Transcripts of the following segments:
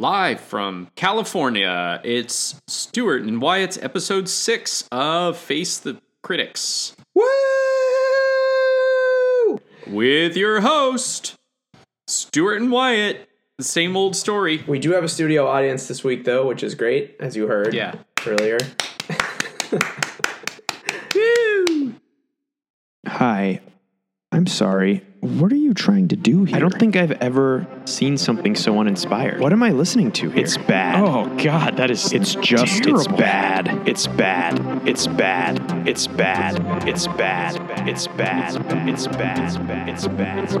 live from California. It's Stuart and Wyatt's episode six of Face the Critics. Woo! With your host, Stuart and Wyatt. The same old story. We do have a studio audience this week, though, which is great, as you heard Yeah. earlier. Woo! Hi. I'm sorry. What are you trying to do here? I don't think I've ever seen something so uninspired. What am I listening to here? It's bad. Oh God, that is. It's just terrible. it's bad. It's bad. It's bad. It's bad. It's bad. It's bad. It's bad. It's bad. It's bad.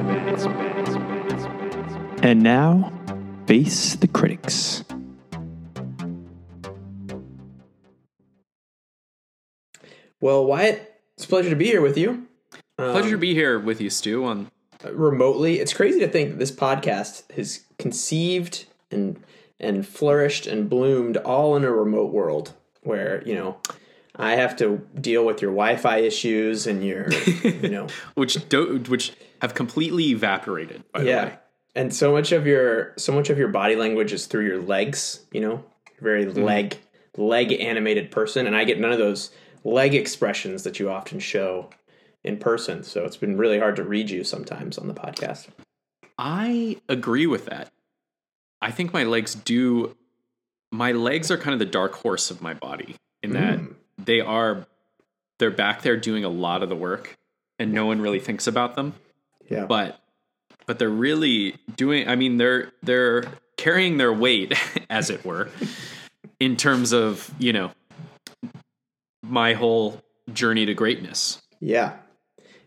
And now, face the critics. Well, Wyatt, it's a pleasure to be here with you. Um, Pleasure to be here with you, Stu. On remotely. It's crazy to think that this podcast has conceived and and flourished and bloomed all in a remote world where, you know, I have to deal with your Wi-Fi issues and your, you know, which do, which have completely evaporated. By the yeah. way, And so much of your so much of your body language is through your legs, you know, very leg leg animated person, and I get none of those leg expressions that you often show in person. So it's been really hard to read you sometimes on the podcast. I agree with that. I think my legs do. My legs are kind of the dark horse of my body in that Mm. they are. They're back there doing a lot of the work, and no one really thinks about them. Yeah. But, but they're really doing. I mean, they're they're carrying their weight, as it were, in terms of you know my whole journey to greatness. Yeah.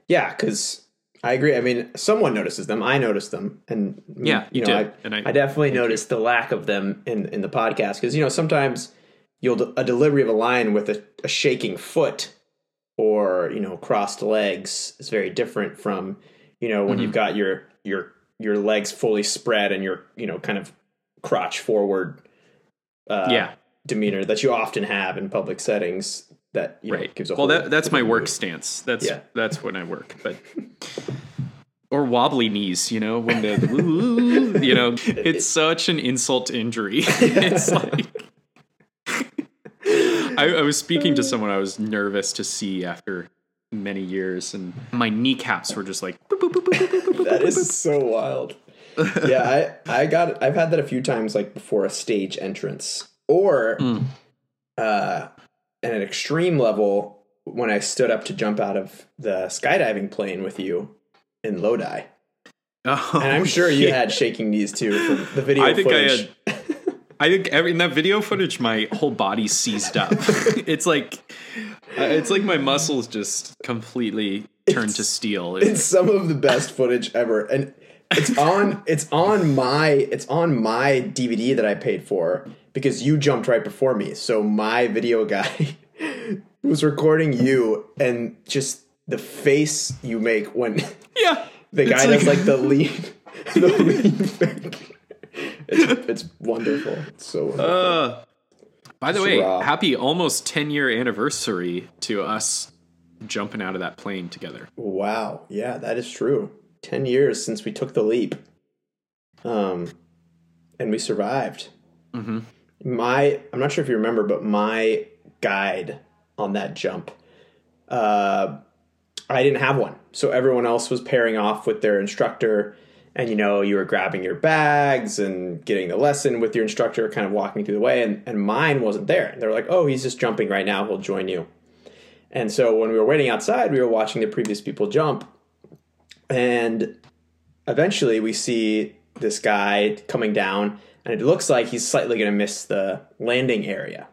Yeah, because I agree. I mean, someone notices them. I notice them, and mm, Yeah, you you, know. I, And I- I, definitely noticed the lack of them in in the podcast because you know sometimes you'll a delivery of a line with a, a shaking foot or you know crossed legs is very different from you know when Mm-hmm. you've got your your your legs fully spread and your you know kind of crotch forward uh, yeah, demeanor that you often have in public settings that you know, right. gives a well, that, that's my work mood. stance. That's Yeah. that's when I work. But or wobbly knees, you know, when the you know, it's such an insult to injury. it's like I, I was speaking to someone I was nervous to see after many years, and my kneecaps were just like. boop, boop, boop, boop, boop, boop, boop, that boop, is boop. so wild. yeah, I I got I've had that a few times like before a stage entrance or Mm. uh at an extreme level when I stood up to jump out of the skydiving plane with you in Lodi. Oh, And I'm sure you yeah. had shaking knees too from the video I think footage. I had. I think every, in that video footage, my whole body seized up. it's like, uh, it's like my muscles just completely turned to It's- steel. it's some of the best footage ever and it's on it's on my it's on my dvd that i paid for because you jumped right before me so my video guy was recording you and just the face you make when yeah, the guy does like the lean the lean. It's, it's wonderful it's so wonderful. Uh, by the It's way, raw. happy almost ten year anniversary to us jumping out of that plane together. Wow. Yeah, that is true. 10 years since we took the leap. Um and we survived. Mhm. My I'm not sure if you remember, but my guide on that jump uh I didn't have one. So everyone else was pairing off with their instructor and you know, you were grabbing your bags and getting the lesson with your instructor, kind of walking through the way, and, and mine wasn't there. They're like, Oh, he's just jumping right now, he'll join you. And so when we were waiting outside, we were watching the previous people jump. And eventually we see this guy coming down, and it looks like he's slightly going to miss the landing area.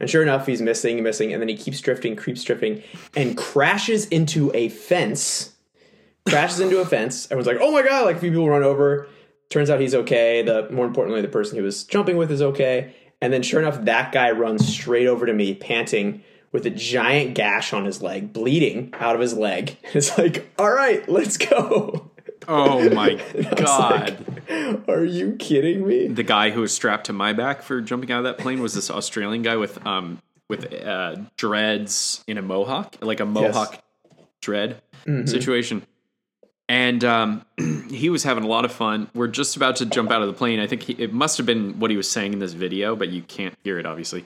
And sure enough, he's missing, missing, and then he keeps drifting, keeps drifting, and crashes into a fence. Crashes into a fence. Everyone's like, oh my God, like a few people run over. Turns out he's okay. The more importantly, the person he was jumping with is okay. And then sure enough, that guy runs straight over to me, panting with a giant gash on his leg, bleeding out of his leg. It's like, all right, let's go. Oh my god! like, Are you kidding me? the guy who was strapped to my back for jumping out of that plane was this Australian guy with um with uh, dreads in a mohawk, like a mohawk dread Mhm. situation. and um, he was having a lot of fun. We're just about to jump out of the plane. I think he, it must have been what he was saying in this video, but you can't hear it obviously.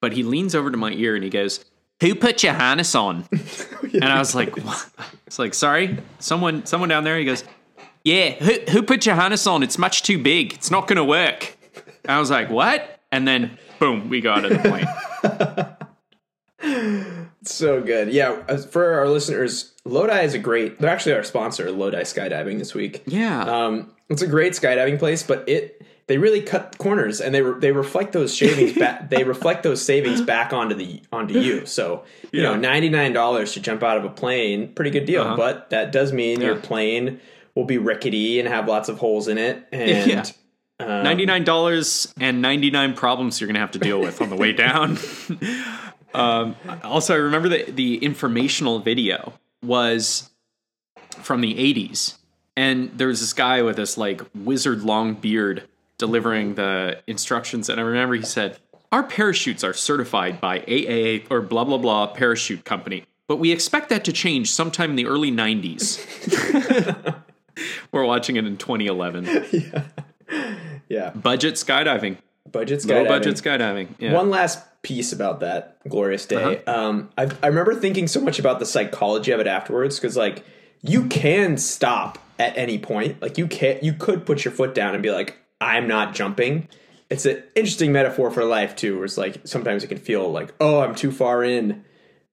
But he leans over to my ear and he goes, "Who put your harness on?" and I was like, what? "It's like sorry, someone, someone down there." He goes, "Yeah, who who put your harness on? It's much too big. It's not going to work." And I was like, "What?" And then boom, we got of the plane. So good. Yeah, for our listeners, Lodi is a great. They're actually our sponsor, Lodi Skydiving, this week. Yeah. Um, it's a great skydiving place, but it they really cut corners and they re- they reflect those shavings back. they reflect those savings back onto the onto you. So you know, ninety nine dollars to jump out of a plane, pretty good deal. Uh-huh. But that does mean your plane will be rickety and have lots of holes in it. And Yeah. um, $99 and 99 problems you're going to have to deal with on the way down. um, also, I remember that the informational video was from the 80s. And there was this guy with this like wizard long beard delivering the instructions. And I remember he said, Our parachutes are certified by AAA or blah, blah, blah parachute company. But we expect that to change sometime in the early 90s. We're watching it in 2011. yeah, Budget skydiving. budget Low skydiving. budget skydiving. Yeah. One last piece about that glorious day. Um, I, I remember thinking so much about the psychology of it afterwards because, like, you can stop at any point. Like, you can't. you could put your foot down and be like, "I'm not jumping." It's an interesting metaphor for life too, where it's like sometimes it can feel like, "Oh, I'm too far in.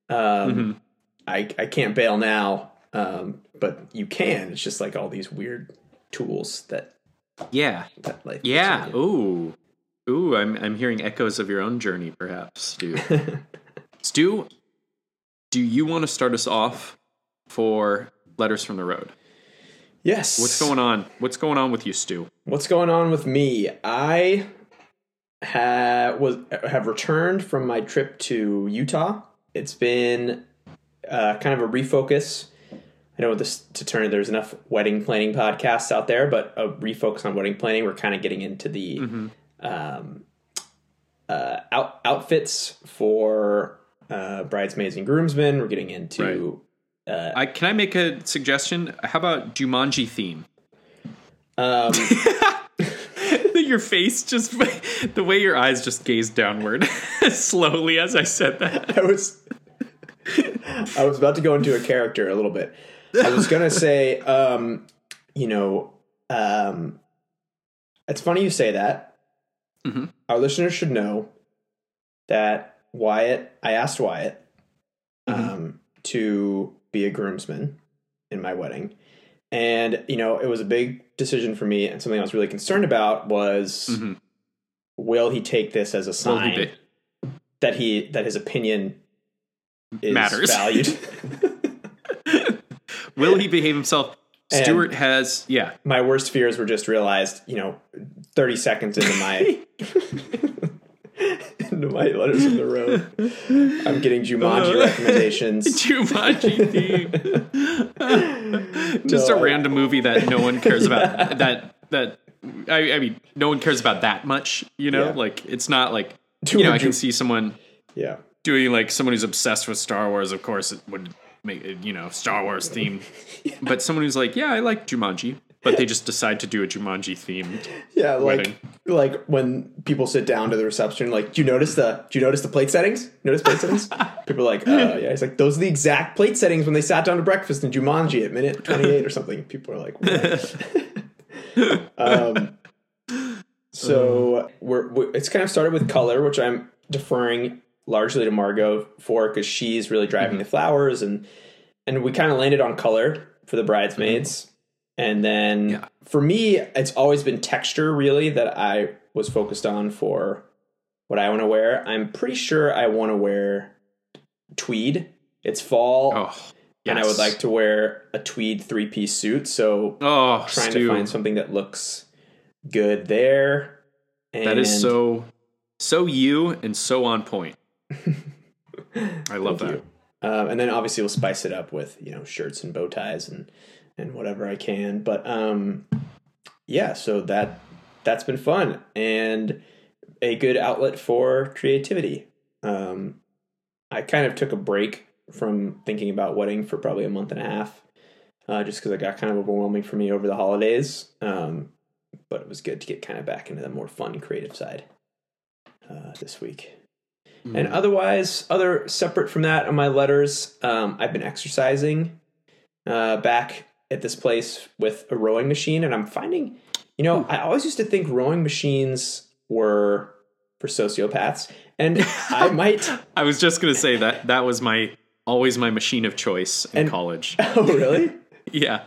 Um, I I can't bail now." Um, but you can. It's just like all these weird tools that yeah. that life. Yeah. Ooh. Ooh, I'm I'm hearing echoes of your own journey, perhaps, Stu. Stu, do you want to start us off for letters from the road? Yes. What's going on? What's going on with you, Stu? What's going on with me? I ha- was have returned from my trip to Utah. It's been uh, kind of a refocus. I know this to turn. There's enough wedding planning podcasts out there, but a refocus on wedding planning. We're kind of getting into the um, uh, out, outfits for uh, bridesmaids and groomsmen. We're getting into I can I make a suggestion? How about Jumanji theme? um, your face just the way your eyes just gazed downward slowly as I said that. I was I was about to go into a character a little bit. I was gonna say, um, you know, um, it's funny you say that. Mhm. Our listeners should know that Wyatt. I asked Wyatt um, to be a groomsman in my wedding, and you know, it was a big decision for me, and something I was really concerned about was, Mhm. will he take this as a Will he sign that he that his opinion is Matters. valued. Will he behave himself? And- Stuart has yeah. my worst fears were just realized, you know, 30 seconds into my into my letters of the road. I'm getting Jumanji Uh. recommendations. Jumanji theme. Just No, a I- random movie that no one cares about. that that I, I mean, no one cares about that much. You know, Yeah. like it's not like Too you know. I can see someone Yeah. doing like someone who's obsessed with Star Wars. Of course, it would make you know Star Wars theme. But someone who's like, yeah, I like Jumanji, but they just decide to do a Jumanji theme. Yeah, like Wedding. like when people sit down to the reception, like, do you notice the do you notice the plate settings? Notice plate settings? People are like, uh yeah. He's like, those are the exact plate settings when they sat down to breakfast in Jumanji at minute twenty eight or something. People are like, what? um so we're, we it's kind of started with color, which I'm deferring largely to Margot for because she's really driving the flowers and and we kind of landed on color for the bridesmaids. And then Yeah. for me, it's always been texture really that I was focused on for what I want to wear. I'm pretty sure I want to wear tweed. It's fall, Oh, and I would like to wear a tweed three piece suit. So Oh, trying Stu, to find something that looks good there. And that is so so you and so on point. I love that. you. Um, and then obviously we'll spice it up with you know shirts and bow ties and and whatever I can. But um, yeah, so that that's been fun and a good outlet for creativity. Um, I kind of took a break from thinking about wedding for probably a month and a half. uh, just because it got kind of overwhelming for me over the holidays. Um, but it was good to get kind of back into the more fun, creative side uh, this week. And otherwise, other separate from that on my letters, um, I've been exercising uh, back at this place with a rowing machine, and I'm finding, you know, I always used to think rowing machines were for sociopaths, and I might. I was just gonna say that that was my always my machine of choice in And- college. Oh, really? yeah,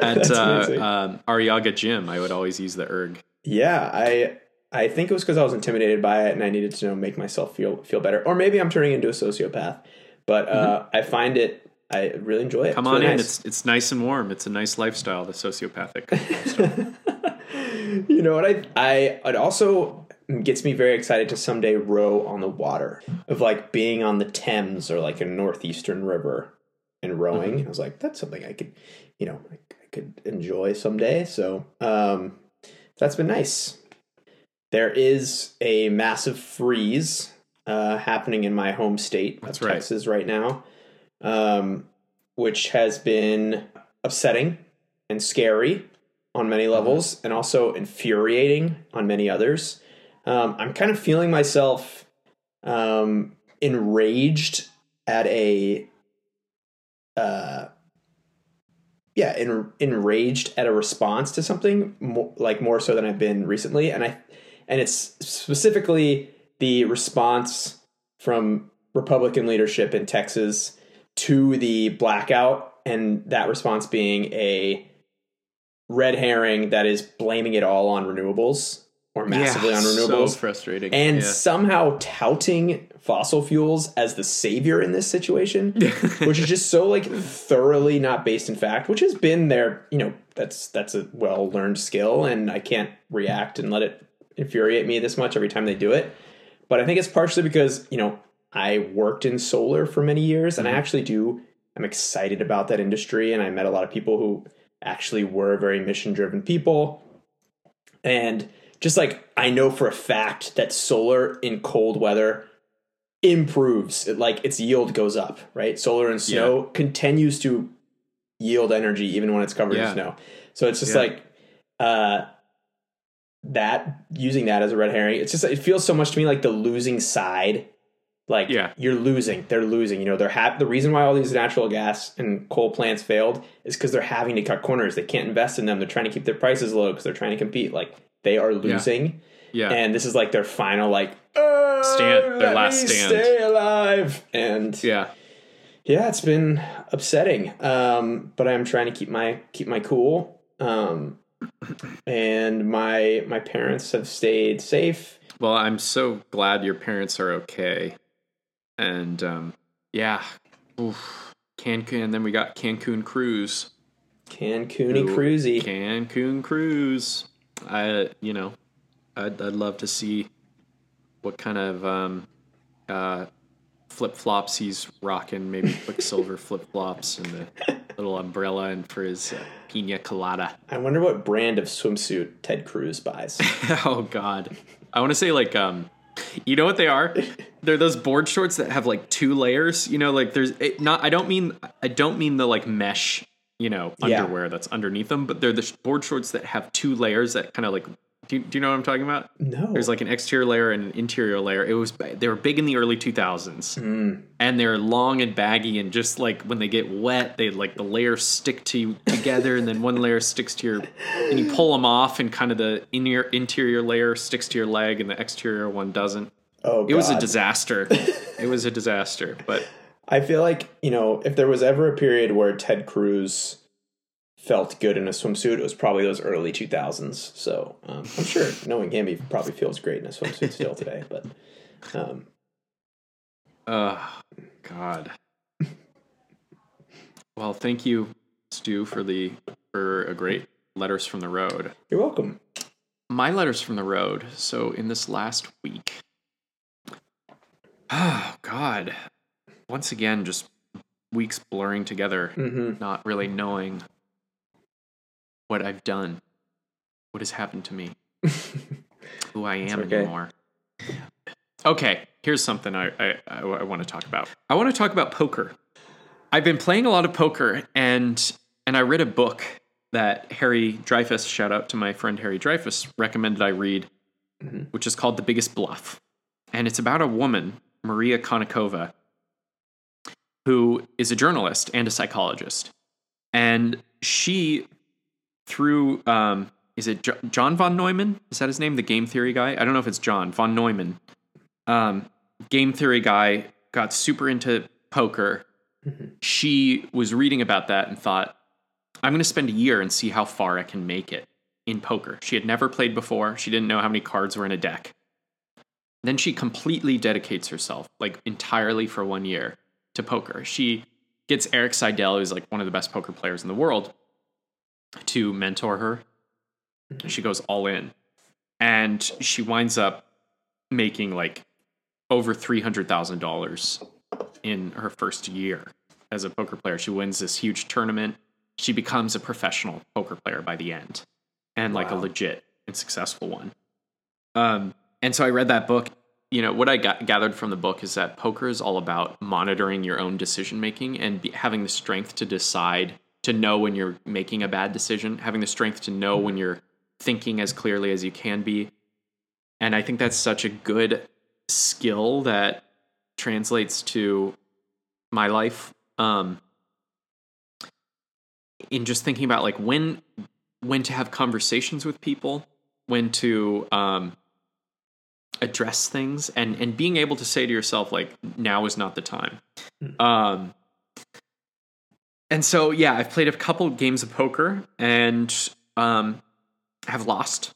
at uh, um, Arrillaga Gym, I would always use the erg. Yeah, I I think it was because I was intimidated by it and I needed to you know, make myself feel feel better, or maybe I'm turning into a sociopath. But uh, I find it, I really enjoy it. Come It's on really in. nice. It's it's nice and warm. It's a nice lifestyle. The sociopathic. you know what I I it also gets me very excited to someday row on the water of like being on the Thames or like a northeastern river and rowing. Mm-hmm. I was like, that's something I could, you know, I, I could enjoy someday. So um, that's been nice. There is a massive freeze uh, happening in my home state That's of right. Texas right now, um, which has been upsetting and scary on many levels and also infuriating on many others. Um, I'm kind of feeling myself um, enraged at a uh, yeah, en- enraged at a response to something more, like more so than I've been recently, and I and it's specifically the response from Republican leadership in Texas to the blackout, and that response being a red herring that is blaming it all on renewables or massively on renewables So frustrating. and Yeah. somehow touting fossil fuels as the savior in this situation, which is just so like thoroughly not based in fact, which has been their, you know, that's that's a well learned skill, and I can't react and let it infuriate me this much every time they do it. But I think it's partially because you know I worked in solar for many years, and I actually do. I'm excited about that industry, and I met a lot of people who actually were very mission driven people, and just like I know for a fact that solar in cold weather improves it like its yield goes up right solar and snow continues to yield energy even when it's covered Yeah. in snow so it's just Yeah. like uh that using that as a red herring it's just it feels so much to me like the losing side like Yeah. you're losing. They're losing. You know they're ha- the reason why all these natural gas and coal plants failed is because they're having to cut corners. They can't invest in them. They're trying to keep their prices low because they're trying to compete. Like they are losing. Yeah. and this is like their final like "Uh, Stand- their let last stand." stay alive. And yeah. yeah it's been upsetting. Um but i'm trying to keep my keep my cool. Um and my my parents have stayed safe. Well, I'm so glad your parents are okay. And um, yeah, Oof. Cancun. And then we got Cancun cruise. Cancuni cruisy Cancun cruise. I, you know, I'd, I'd love to see what kind of um, uh, flip flops he's rocking. Maybe Quiksilver flip flops and the little umbrella, and for his uh, pina colada. i wonder what brand of swimsuit ted cruz buys oh God, I want to say like um, you know what they are? They're those board shorts that have like two layers. You know, like there's it, not. I don't mean I don't mean the like mesh. You know, Yeah. underwear that's underneath them, but they're the board shorts that have two layers that kind of like. Do you, do you know what I'm talking about? no There's like an exterior layer and an interior layer. It was they were big in the early 2000s, Mm. and they're long and baggy, and just like when they get wet, they like the layers stick to you together, and then one layer sticks to your, and you pull them off, and kind of the inner interior layer sticks to your leg, and the exterior one doesn't. Oh It was a disaster. it was a disaster, but I feel like, you know, if there was ever a period where Ted Cruz felt good in a swimsuit, it was probably those early 2000s. So um, I'm sure knowing him, he probably feels great in a swimsuit still today. But um, oh God. Well, thank you, Stu, for the for a great letters from the road. you're welcome. my letters from the road. So in this last week, oh God, once again, just weeks blurring together, hmm not really knowing what I've done, what has happened to me, who I am okay. anymore. Okay, here's something I, I, I, want to talk about. I want to talk about poker. I've been playing a lot of poker, and and I read a book that Harry Dreyfus, shout out to my friend Harry Dreyfus, recommended I read, which is called The Biggest Bluff. And it's about a woman, Maria Konnikova, who is a journalist and a psychologist. And she, through, um, is it Jo- John von Neumann? Is that his name? The game theory guy? I don't know if it's John. Von Neumann. Um, game theory guy got super into poker. She was reading about that and thought, I'm going to spend a year and see how far I can make it in poker. She had never played before. She didn't know how many cards were in a deck. Then she completely dedicates herself, like entirely for one year, to poker. She gets Erik Seidel, who's like one of the best poker players in the world, to mentor her. She goes all in. And she winds up making like over $300,000 in her first year as a poker player. She wins this huge tournament. She becomes a professional poker player by the end and like a legit and successful one. Um, and so I read that book. You know, what I got, gathered from the book is that poker is all about monitoring your own decision making and be, having the strength to decide, to know when you're making a bad decision, having the strength to know when you're thinking as clearly as you can be. And I think that's such a good skill that translates to my life. Um, in just thinking about like when when to have conversations with people, when to um, address things, and and being able to say to yourself like now is not the time. Um, and so yeah, I've played a couple games of poker and um, have lost,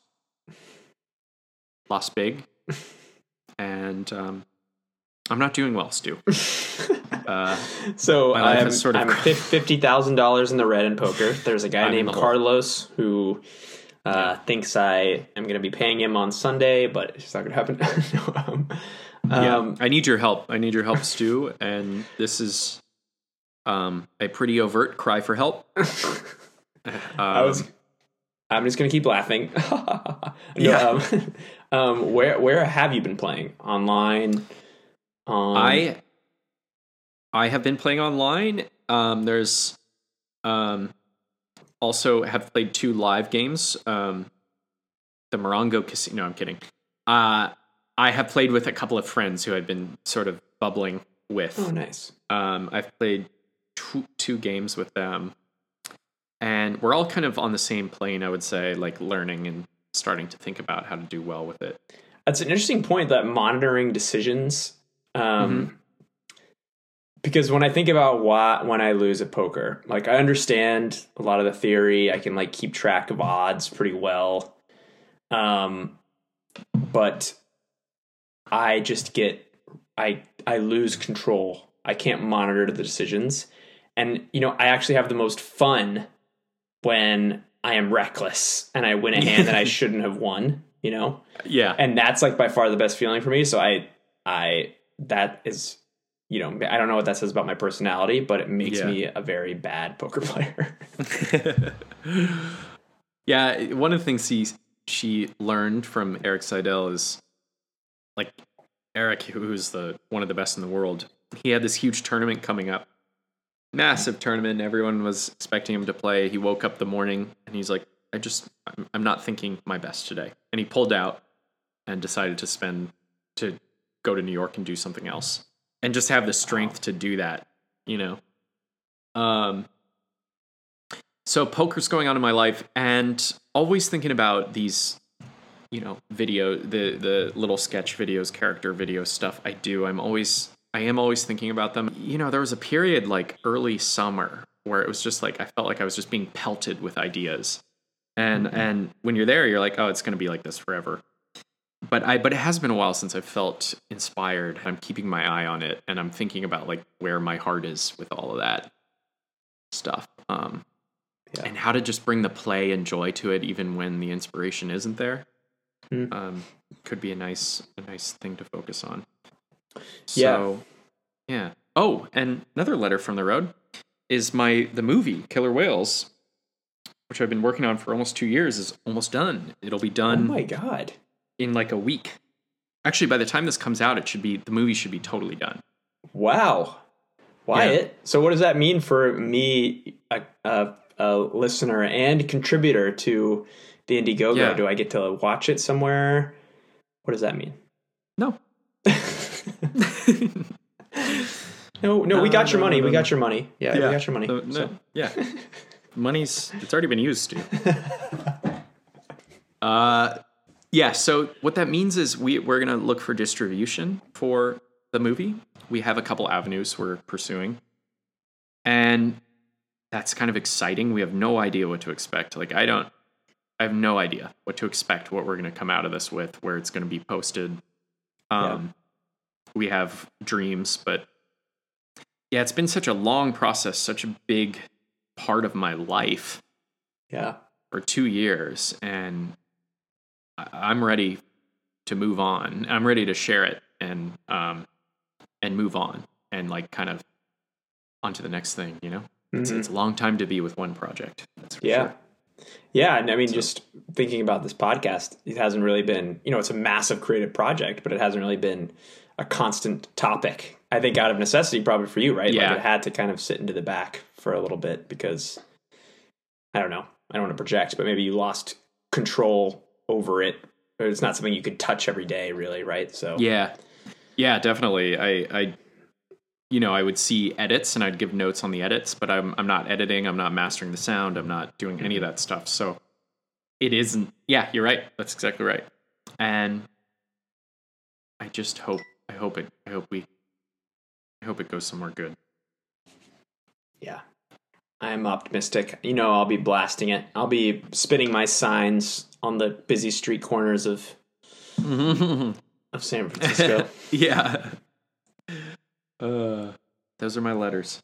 lost big, and um, I'm not doing well, Stu. Uh, So I'm, sort of- I'm fifty thousand dollars in the red in poker. There's a guy I'm named. Carlos who uh, thinks I am going to be paying him on Sunday, but it's not going to happen. No, um, yeah, um, I need your help. I need your help, Stu. And this is um, a pretty overt cry for help. I was. Um, I'm just going to keep laughing. no, Yeah. um, um, where where have you been playing online? On I I have been playing online. Um, there's um, also have played two live games. Um, the Morongo Casino. No, I'm kidding. Uh, I have played with a couple of friends who I've been sort of bubbling with. oh nice. Um, I've played two, two games with them, and we're all kind of on the same plane. I would say, like learning and starting to think about how to do well with it. That's an interesting point that monitoring decisions. Um, Because when I think about why when I lose at poker, like I understand a lot of the theory. I can like keep track of odds pretty well. Um, but I just get I I lose control. I can't monitor the decisions, and you know I actually have the most fun when I am reckless and I win a hand that I shouldn't have won. You know, Yeah, and that's like by far the best feeling for me so i i that is you know i don't know what that says about my personality but it makes Yeah. me a very bad poker player yeah, one of the things he she learned from Erik Seidel is like Erik, who's the one of the best in the world. He had this huge tournament coming up, massive tournament. Everyone was expecting him to play. He woke up the morning and he's like, "I just, I'm, I'm not thinking my best today." And he pulled out and decided to spend to go to New York and do something else, and just have the strength to do that. You know, um, so poker's going on in my life and always thinking about these you know video the the little sketch videos character video stuff i do. I'm always i am always thinking about them. You know there was a period like early summer where it was just like i felt like i was just being pelted with ideas. And and when you're there you're like oh it's going to be like this forever but i but it has been a while since i felt inspired i'm keeping my eye on it and i'm thinking about like where my heart is with all of that stuff um Yeah. and how to just bring the play and joy to it even when the inspiration isn't there Mm. um could be a nice a nice thing to focus on Yeah. so yeah oh and another letter from the road is my the movie killer whales which i've been working on for almost two years is almost done it'll be done. oh my god in like a week actually by the time this comes out it should be the movie should be totally done wow wyatt so what does that mean for me a, a, a listener and contributor to the Indiegogo, Yeah. do I get to watch it somewhere? What does that mean? No. No, no, we No, got your no, money. we got your money. Yeah, we got your money. No, So, Yeah. Money's it's already been used to. uh yeah, so what that means is we we're gonna look for distribution for the movie. We have a couple avenues we're pursuing. And that's kind of exciting. We have no idea what to expect. Like I don't I have no idea what to expect, what we're gonna come out of this with, where it's gonna be posted. Um we have dreams, but yeah, it's been such a long process, such a big part of my life yeah. for two years, and I'm ready to move on. I'm ready to share it and um and move on and like kind of onto the next thing. You know, it's, Mhm. it's a long time to be with one project. That's for Yeah. sure. Yeah, and I mean, just thinking about this podcast, it hasn't really been, you know, it's a massive creative project, but it hasn't really been a constant topic. I think out of necessity, probably for you, right? Yeah. Like it had to kind of sit into the back for a little bit because I don't know. I don't want to project, but maybe you lost control over it. It's not something you could touch every day, really, right? So Yeah. Yeah, definitely. I, I, you know, I would see edits and I'd give notes on the edits, but I'm, I'm not editing. I'm not mastering the sound. I'm not doing any of that stuff. So it isn't, yeah, you're right. That's exactly right. And I just hope, I hope it, I hope we, I hope it goes somewhere good. Yeah. I'm optimistic. You know, I'll be blasting it. I'll be spinning my signs on the busy street corners of of San Francisco. yeah. Uh, those are my letters.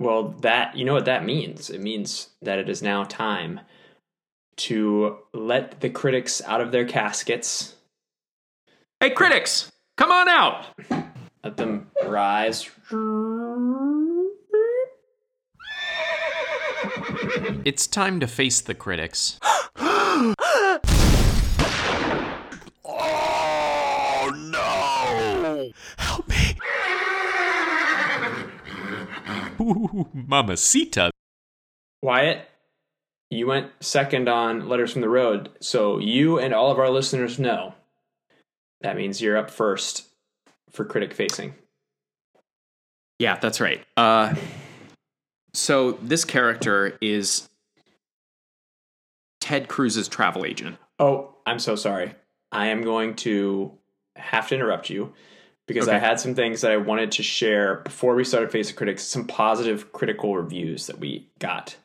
well, that you know what that means? It means that it is now time to let the critics out of their caskets. Hey, critics, come on out. Let them rise. It's time to face the critics. Oh no! Help me! Ooh, mamacita. Wyatt, you went second on Letters from the Road, so you and all of our listeners know that means you're up first for critic facing. Yeah, that's right. Uh, so this character is Ted Cruz's travel agent. Oh, I'm so sorry. I am going to have to interrupt you because I had some things that I wanted to share before we started Face of Critics, some positive critical reviews that we got.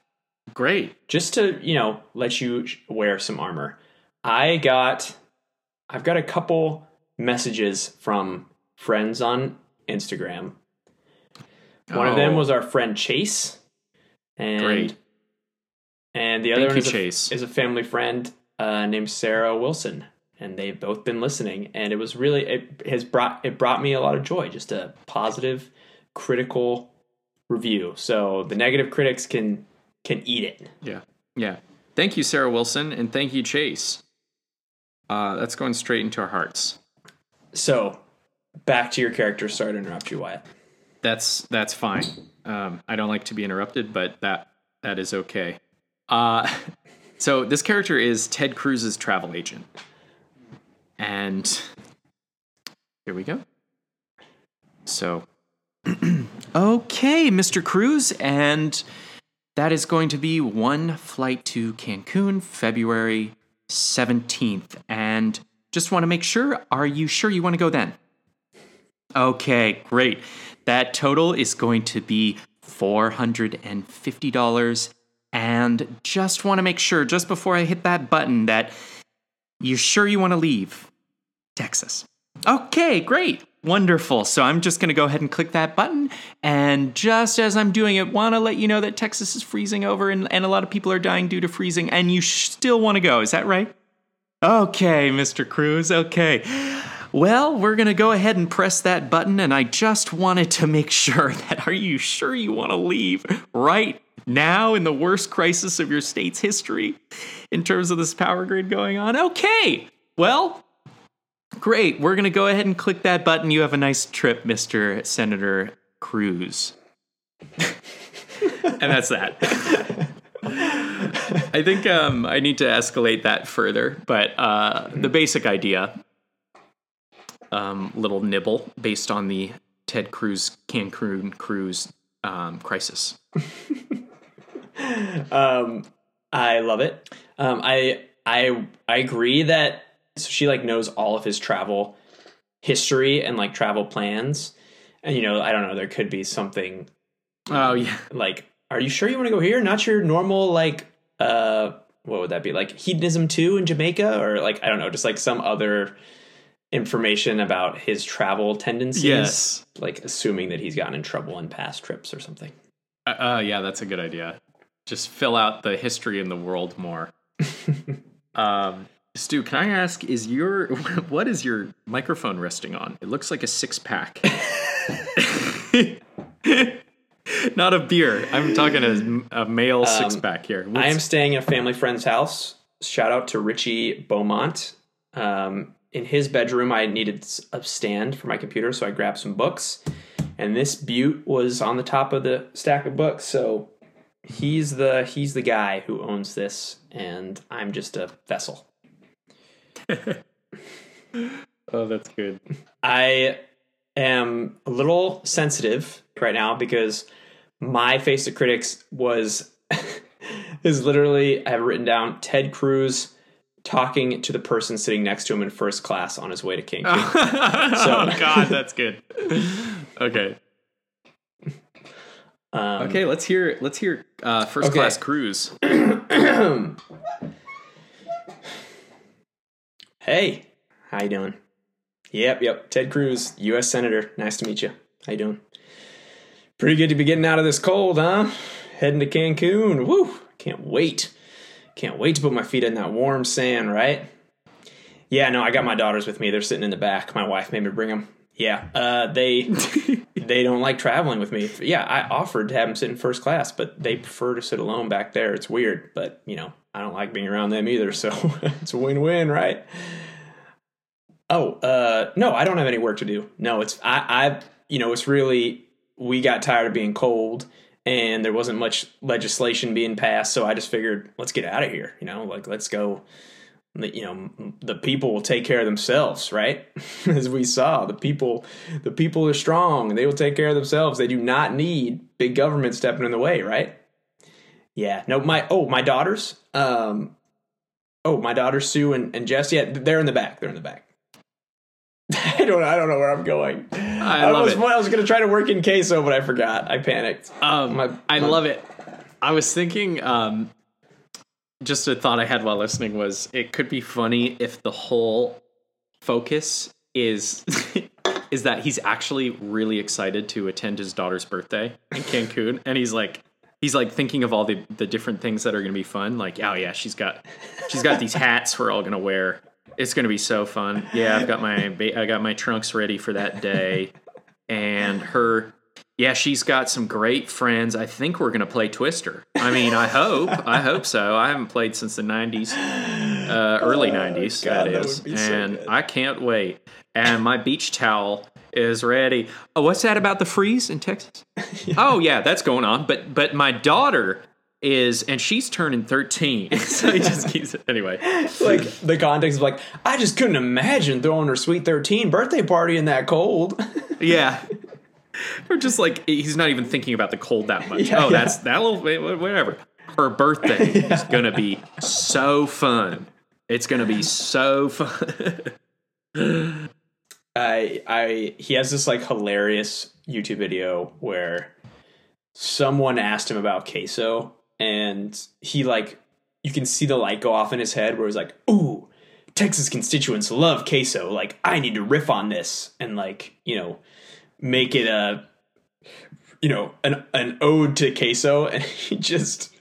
Great. Just to, you know, let you wear some armor. I got I've got a couple messages from friends on Instagram. One of them Oh, was our friend Chase. And Great. and the other Thank one is, Chase. A, is a family friend uh, named Sarah Wilson, and they've both been listening. And it was really it has brought it brought me a lot of joy. Just a positive, critical review. So the negative critics can can eat it. Yeah. Yeah. Thank you, Sarah Wilson, and thank you, Chase. Uh, that's going straight into our hearts. So back to your character. Sorry to interrupt you, Wyatt. That's that's fine. Um, I don't like to be interrupted, but that that is okay. Uh, so this character is Ted Cruz's travel agent, and here we go. So, okay, Mr. Cruz, and that is going to be one flight to Cancun, February seventeenth, and just want to make sure. Are you sure you want to go then? Okay, great. That total is going to be $450. And just want to make sure, just before I hit that button, that you're sure you want to leave Texas. Okay, great. Wonderful. So I'm just going to go ahead and click that button. And just as I'm doing it, want to let you know that Texas is freezing over and, and a lot of people are dying due to freezing, and you still want to go. Is that right? Okay, Mr. Cruz. Okay. Well, we're going to go ahead and press that button, and I just wanted to make sure that are you sure you want to leave right now in the worst crisis of your state's history in terms of this power grid going on? Okay. Well, great. We're going to go ahead and click that button. You have a nice trip, Mr. Senator Cruz. and that's that. I think um, I need to escalate that further, but uh, the basic idea, um, little nibble based on the Ted Cruz Cancun cruise um, crisis. um, I love it. Um, I I I agree that so she like knows all of his travel history and like travel plans, and you know I don't know there could be something Oh yeah, like are you sure you want to go here? Not your normal like uh what would that be like hedonism two in Jamaica or like I don't know just like some other information about his travel tendencies. Yes. like assuming that he's gotten in trouble in past trips or something. uh, uh, yeah, that's a good idea. Just fill out the history in the world more. um, Stu, can I ask, is your what is your microphone resting on? It looks like a six pack. Not a beer. I'm talking a, a male six pack here. I am staying in a family friend's house. Shout out to Richie Beaumont. Um, in his bedroom, I needed a stand for my computer, so I grabbed some books. And this butte was on the top of the stack of books, so he's the he's the guy who owns this, and I'm just a vessel. Oh, that's good. I am a little sensitive right now because my face of critics was is literally I have written down Ted Cruz talking to the person sitting next to him in first class on his way to Cancun. oh God, that's good. Okay. Um, Okay, let's hear let's hear uh, first Okay. class Cruz. Hey, how you doing? Yep, yep. Ted Cruz, U.S. Senator. Nice to meet you. How you doing? Pretty good to be getting out of this cold, huh? Heading to Cancun. Woo! Can't wait. Can't wait to put my feet in that warm sand, right? Yeah, no, I got my daughters with me. They're sitting in the back. My wife made me bring them. Yeah, uh, they they don't like traveling with me. Yeah, I offered to have them sit in first class, but they prefer to sit alone back there. It's weird, but you know, I don't like being around them either. So it's a win-win, right? Oh, uh, no, I don't have any work to do. No, it's I, I, you know, it's really we got tired of being cold, and there wasn't much legislation being passed, so I just figured let's get out of here. You know, like let's go. You know, the people will take care of themselves, right? As we saw, the people, the people are strong. They will take care of themselves. They do not need big government stepping in the way, right? Yeah. No, my oh, my daughters. Um, oh, my daughters Sue and, and Jess. Yeah, they're in the back. They're in the back. I don't. I don't know where I'm going. I love was, it. I was going to try to work in queso, but I forgot. I panicked. Um, My- I love it. I was thinking, um, just a thought I had while listening was it could be funny if the whole focus is is that he's actually really excited to attend his daughter's birthday in Cancun, and he's like. He's like thinking of all the, the different things that are going to be fun. Like, oh yeah, she's got she's got these hats we're all going to wear. It's going to be so fun. Yeah, I've got my I got my trunks ready for that day, and her yeah, she's got some great friends. I think we're gonna play Twister. I mean, I hope. I hope so. I haven't played since the '90s, uh, early '90s. Oh, God, that that is, would be so and. I can't wait. And my beach towel is ready. Oh, what's that about the freeze in Texas? Oh yeah, that's going on. But but my daughter is, and she's turning 13. so he just keeps anyway. Like the context of like, I just couldn't imagine throwing her sweet thirteen birthday party in that cold. Yeah. Or just like he's not even thinking about the cold that much. Yeah, oh, yeah. that's that little whatever. Her birthday is gonna be so fun. It's gonna be so fun. I I he has this like hilarious YouTube video where someone asked him about queso and he like you can see the light go off in his head where he's like, "Ooh, Texas constituents love queso. Like I need to riff on this and like, you know, make it a you know, an an ode to queso and he just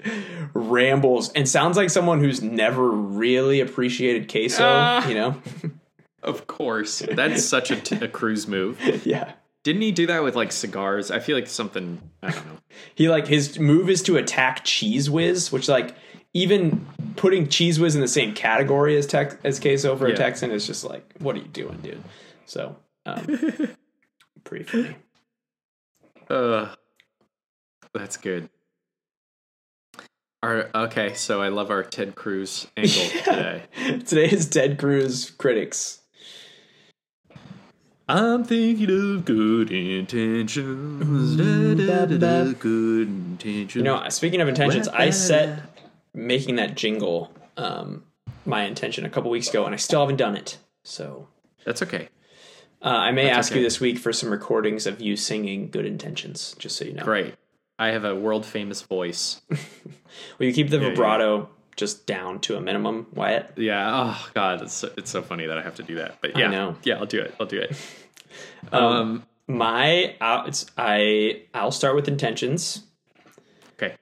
rambles and sounds like someone who's never really appreciated queso, Ah. you know? of course, that's such a, t- a Cruz move. yeah. Didn't he do that with like cigars? I feel like something. I don't know. He like his move is to attack Cheez Whiz, which like even putting Cheez Whiz in the same category as Tex as queso for Yeah. a Texan is just like, what are you doing, dude? So, um, pretty funny. Uh, that's good. Our, okay, so I love our Ted Cruz angle today. Today is Ted Cruz critics. I'm thinking of good intentions. Da, da, da, da, good intentions. You know, speaking of intentions, I set making that jingle um, my intention a couple weeks ago, and I still haven't done it. So That's okay. uh, I may That's ask okay. you this week for some recordings of you singing "Good Intentions," just so you know. Great. I have a world famous voice. Will you keep the yeah. vibrato just down to a minimum, Wyatt? Yeah. Oh God, it's so, it's so funny that I have to do that. But I yeah, know. yeah, I'll do it. I'll do it. Um. My, uh, it's I. I'll start with intentions. Okay.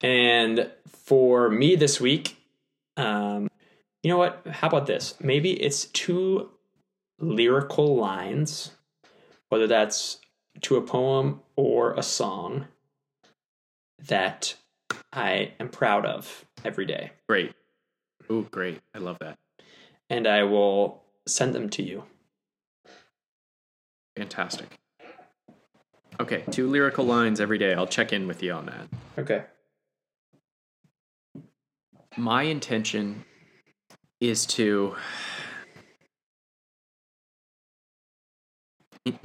And for me this week, um, you know what? How about this? Maybe it's two lyrical lines, whether that's to a poem or a song that I am proud of every day. Great. Oh, great. I love that. And I will send them to you. Fantastic. Okay, two lyrical lines every day. I'll check in with you on that. Okay. My intention is to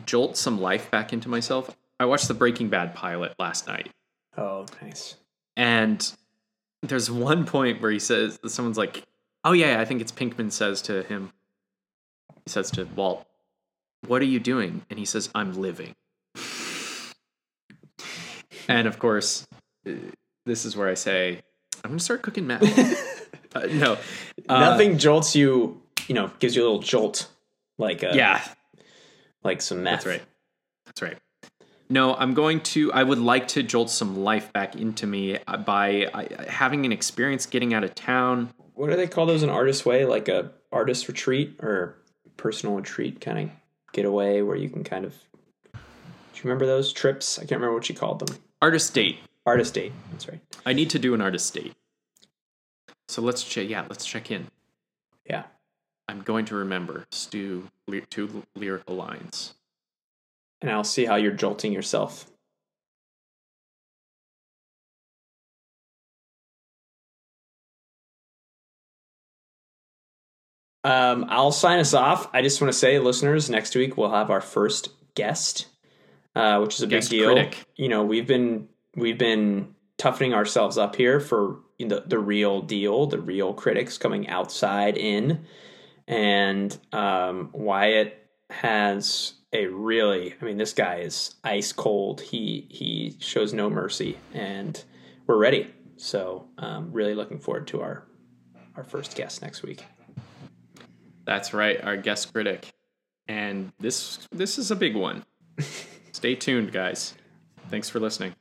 jolt some life back into myself. I watched the Breaking Bad pilot last night, Oh, nice. And there's one point where he says, someone's like, oh, yeah, I think it's Pinkman says to him, he says to Walt, what are you doing? And he says, I'm living. and of course, uh, this is where I say, I'm going to start cooking meth. uh, no. Uh, Nothing jolts you, you know, gives you a little jolt like a, Yeah, like some meth. That's right. That's right. No, I'm going to. I would like to jolt some life back into me uh, by uh, having an experience getting out of town. What do they call those in artist way? Like a artist retreat or personal retreat kind of getaway where you can kind of. Do you remember those trips? I can't remember what you called them. Artist date. Artist date. That's right. I need to do an artist date. So let's check. Yeah, let's check in. Yeah. I'm going to remember Stu ly- two lyrical lines. And I'll see how you're jolting yourself. Um, I'll sign us off. I just want to say, listeners, next week we'll have our first guest, uh, which is a Guest big deal. critic. You know, we've been we've been toughening ourselves up here for the the real deal, the real critics coming outside in, and um, Wyatt has a really I mean this guy is ice cold. He he shows no mercy and we're ready. So um, really looking forward to our our first guest next week. That's right, our guest critic. And this this is a big one. Stay tuned, guys. Thanks for listening.